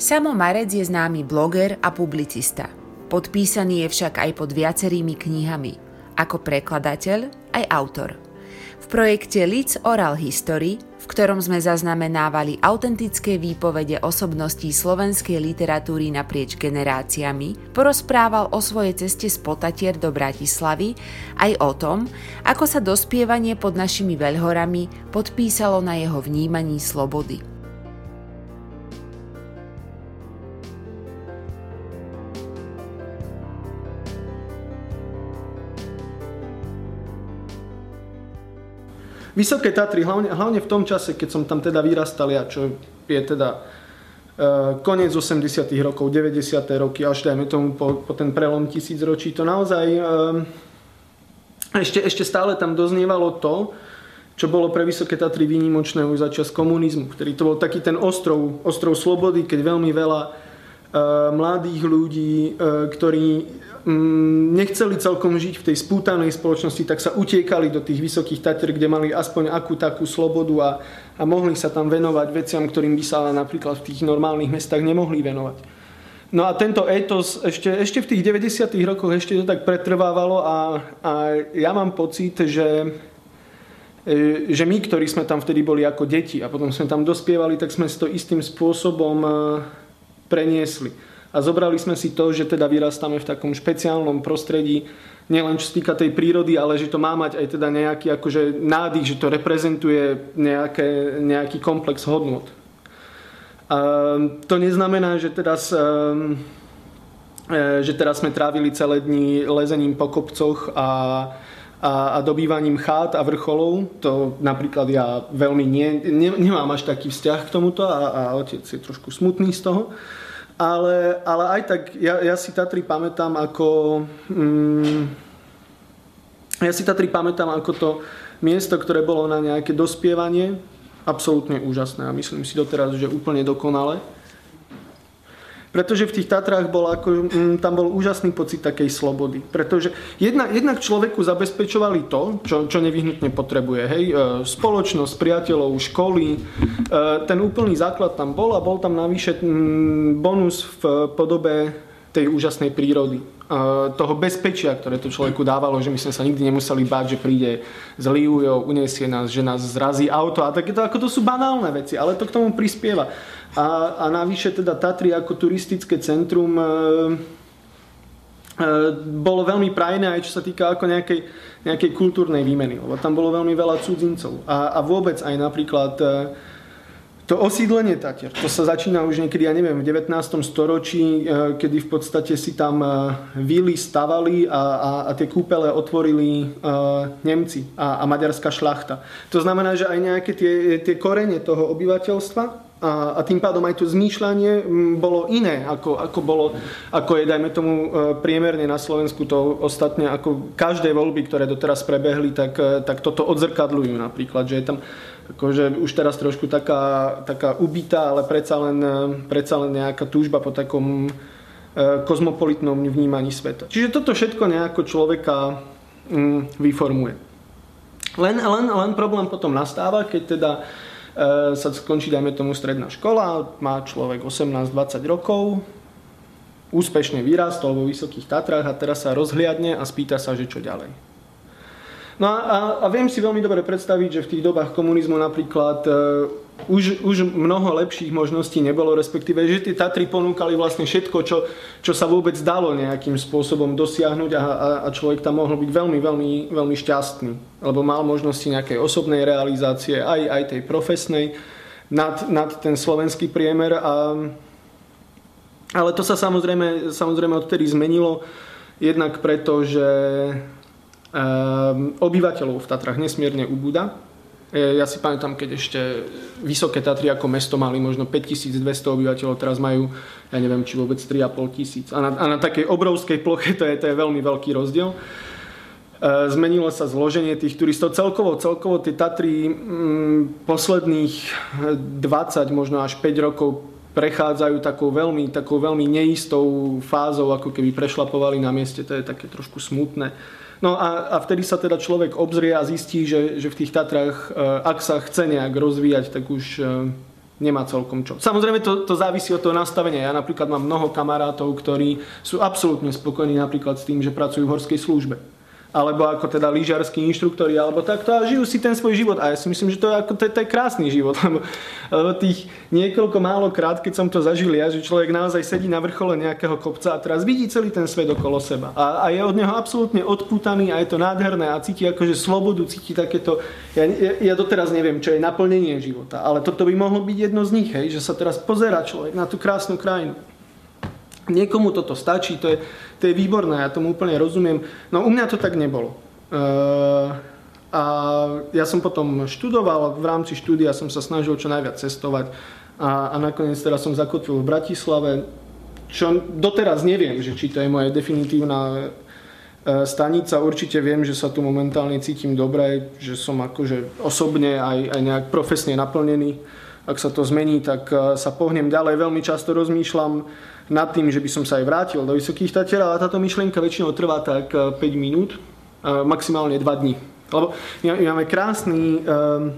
Samo Marec je známy bloger a publicista. Podpísaný je však aj pod viacerými knihami, ako prekladateľ aj autor. V projekte Lids Oral History, v ktorom sme zaznamenávali autentické výpovede osobností slovenskej literatúry naprieč generáciami, porozprával o svojej ceste z Potatier do Bratislavy aj o tom, ako sa dospievanie pod našimi veľhorami podpísalo na jeho vnímaní slobody. Vysoké Tatry, hlavne, hlavne v tom čase, keď som tam teda vyrastal ja, čo je teda uh, koniec 80 rokov, 90 roky, až dajme tomu po, po ten prelom tisícročí, to naozaj uh, ešte, ešte stále tam doznievalo to, čo bolo pre Vysoké Tatry výnimočné už začas komunizmu, ktorý to bol taký ten ostrov, ostrov slobody, keď veľmi veľa uh, mladých ľudí, ktorí nechceli celkom žiť v tej spútanej spoločnosti, tak sa utiekali do tých vysokých Tatier, kde mali aspoň akú takú slobodu a, a mohli sa tam venovať veciam, ktorým by sa ale napríklad v tých normálnych mestách nemohli venovať. No a tento etos ešte, ešte v tých 90. rokoch ešte to tak pretrvávalo a, a ja mám pocit, že, e, že my, ktorí sme tam vtedy boli ako deti a potom sme tam dospievali, tak sme si to istým spôsobom e, preniesli a zobrali sme si to, že teda vyrastáme v takom špeciálnom prostredí, nielen čo sa týka tej prírody, ale že to má mať aj teda nejaký akože nádych, že to reprezentuje nejaké, nejaký komplex hodnot. A to neznamená, že teraz, ehm, e, že teraz sme trávili celé dni lezením po kopcoch a, a, a dobývaním chát a vrcholov. To napríklad ja veľmi nie, ne, nemám až taký vzťah k tomuto a, a otec je trošku smutný z toho. Ale, ale aj tak, ja, ja si Tatry pamätám ako... Mm, ja si Tatry pamätám ako to miesto, ktoré bolo na nejaké dospievanie. Absolútne úžasné a myslím si doteraz, že úplne dokonale. Pretože v tých Tatrách bol ako, mm, tam bol úžasný pocit takej slobody. Pretože jednak, jednak človeku zabezpečovali to, čo, čo nevyhnutne potrebuje. Hej? E, spoločnosť, priateľov, školy. E, ten úplný základ tam bol a bol tam navyše mm, bonus v podobe tej úžasnej prírody. Toho bezpečia, ktoré to človeku dávalo, že my sme sa nikdy nemuseli báť, že príde zlý ujo, uniesie nás, že nás zrazí auto a takéto, ako to sú banálne veci, ale to k tomu prispieva. A, a navyše teda Tatry ako turistické centrum e, e, bolo veľmi prajné aj čo sa týka ako nejakej, nejakej kultúrnej výmeny, lebo tam bolo veľmi veľa cudzincov. A, a vôbec aj napríklad e, to osídlenie Tatier, to sa začína už niekedy, ja neviem, v 19. storočí, e, kedy v podstate si tam e, vily stavali a, a, a tie kúpele otvorili uh, Nemci a, a maďarská šlachta. To znamená, že aj nejaké tie, tie korene toho obyvateľstva a, a tým pádom aj to zmýšľanie bolo iné, ako, ako, bolo, ako je, dajme tomu, e, priemerne na Slovensku to ostatne, ako každé voľby, ktoré doteraz prebehli, tak, e, tak toto odzrkadľujú napríklad, že je tam akože už teraz trošku taká, taká ubitá, ale predsa len, e, predsa len nejaká túžba po takom kozmopolitnom vnímaní sveta. Čiže toto všetko nejako človeka vyformuje. Len, len, len problém potom nastáva, keď teda E, sa skončí, dajme tomu, stredná škola, má človek 18-20 rokov, úspešne vyrastol vo Vysokých Tatrách a teraz sa rozhliadne a spýta sa, že čo ďalej. No a, a, viem si veľmi dobre predstaviť, že v tých dobách komunizmu napríklad e, už, už mnoho lepších možností nebolo, respektíve, že tie Tatry ponúkali vlastne všetko, čo, čo sa vôbec dalo nejakým spôsobom dosiahnuť a, a, a človek tam mohol byť veľmi, veľmi, veľmi šťastný, lebo mal možnosti nejakej osobnej realizácie, aj, aj tej profesnej, nad, nad ten slovenský priemer. A, ale to sa samozrejme, samozrejme odtedy zmenilo, jednak preto, že obyvateľov v Tatrách nesmierne ubúda. E, ja si pamätám, keď ešte Vysoké Tatry ako mesto mali možno 5200 obyvateľov, teraz majú, ja neviem, či vôbec 3,5 tisíc. A na, a na takej obrovskej ploche to je, to je veľmi veľký rozdiel. E, zmenilo sa zloženie tých turistov. Celkovo, celkovo tie Tatry mm, posledných 20, možno až 5 rokov prechádzajú takou veľmi, takou veľmi neistou fázou, ako keby prešlapovali na mieste. To je také trošku smutné. No a, a vtedy sa teda človek obzrie a zistí, že, že v tých Tatrách, e, ak sa chce nejak rozvíjať, tak už, e, nemá celkom čo. Samozrejme to, to závisí od toho nastavenia. Ja napríklad mám mnoho kamarátov, ktorí sú absolútne spokojní napríklad s tým, že pracujú v horskej službe alebo ako teda lyžiarskí inštruktori, alebo takto a žijú si ten svoj život. A ja si myslím, že to je, ako, to, je, to je krásny život, lebo, lebo tých niekoľko málo krát, keď som to zažil ja, že človek naozaj sedí na vrchole nejakého kopca a teraz vidí celý ten svet okolo seba. A, a je od neho absolútne odputaný a je to nádherné a cíti akože slobodu, cíti takéto... Ja, ja, doteraz neviem, čo je naplnenie života, ale toto by mohlo byť jedno z nich, hej, že sa teraz pozera človek na tú krásnu krajinu. Niekomu toto stačí, to je, to je výborné, ja tomu úplne rozumiem. No u mňa to tak nebolo. Uh, a ja som potom študoval, v rámci štúdia som sa snažil čo najviac cestovať a, a nakoniec teraz som zakotvil v Bratislave, čo doteraz neviem, že či to je moja definitívna uh, stanica. Určite viem, že sa tu momentálne cítim dobre, že som akože osobne aj, aj nejak profesne naplnený. Ak sa to zmení, tak uh, sa pohnem ďalej. Veľmi často rozmýšľam nad tým, že by som sa aj vrátil do Vysokých Tatier, ale táto myšlienka väčšinou trvá tak 5 eh, minút, eh, maximálne 2 dní. Lebo my máme krásny um,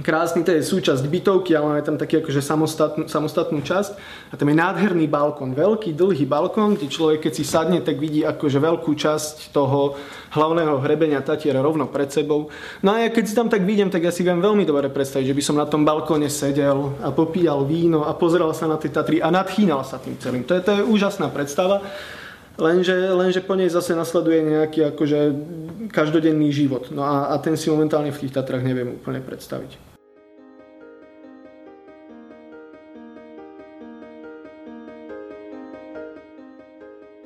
krásny, to je súčasť bytovky, ale máme tam taký akože samostatnú, samostatnú časť a tam je nádherný balkón, veľký, dlhý balkón, kde človek keď si sadne, tak vidí akože veľkú časť toho hlavného hrebenia Tatiera rovno pred sebou. No a ja keď si tam tak vidím, tak ja si viem veľmi dobre predstaviť, že by som na tom balkóne sedel a popíjal víno a pozeral sa na tie Tatry a nadchýnal sa tým celým. To je, to je úžasná predstava. Lenže, lenže po nej zase nasleduje nejaký akože každodenný život. No a, a ten si momentálne v tých Tatrách neviem úplne predstaviť.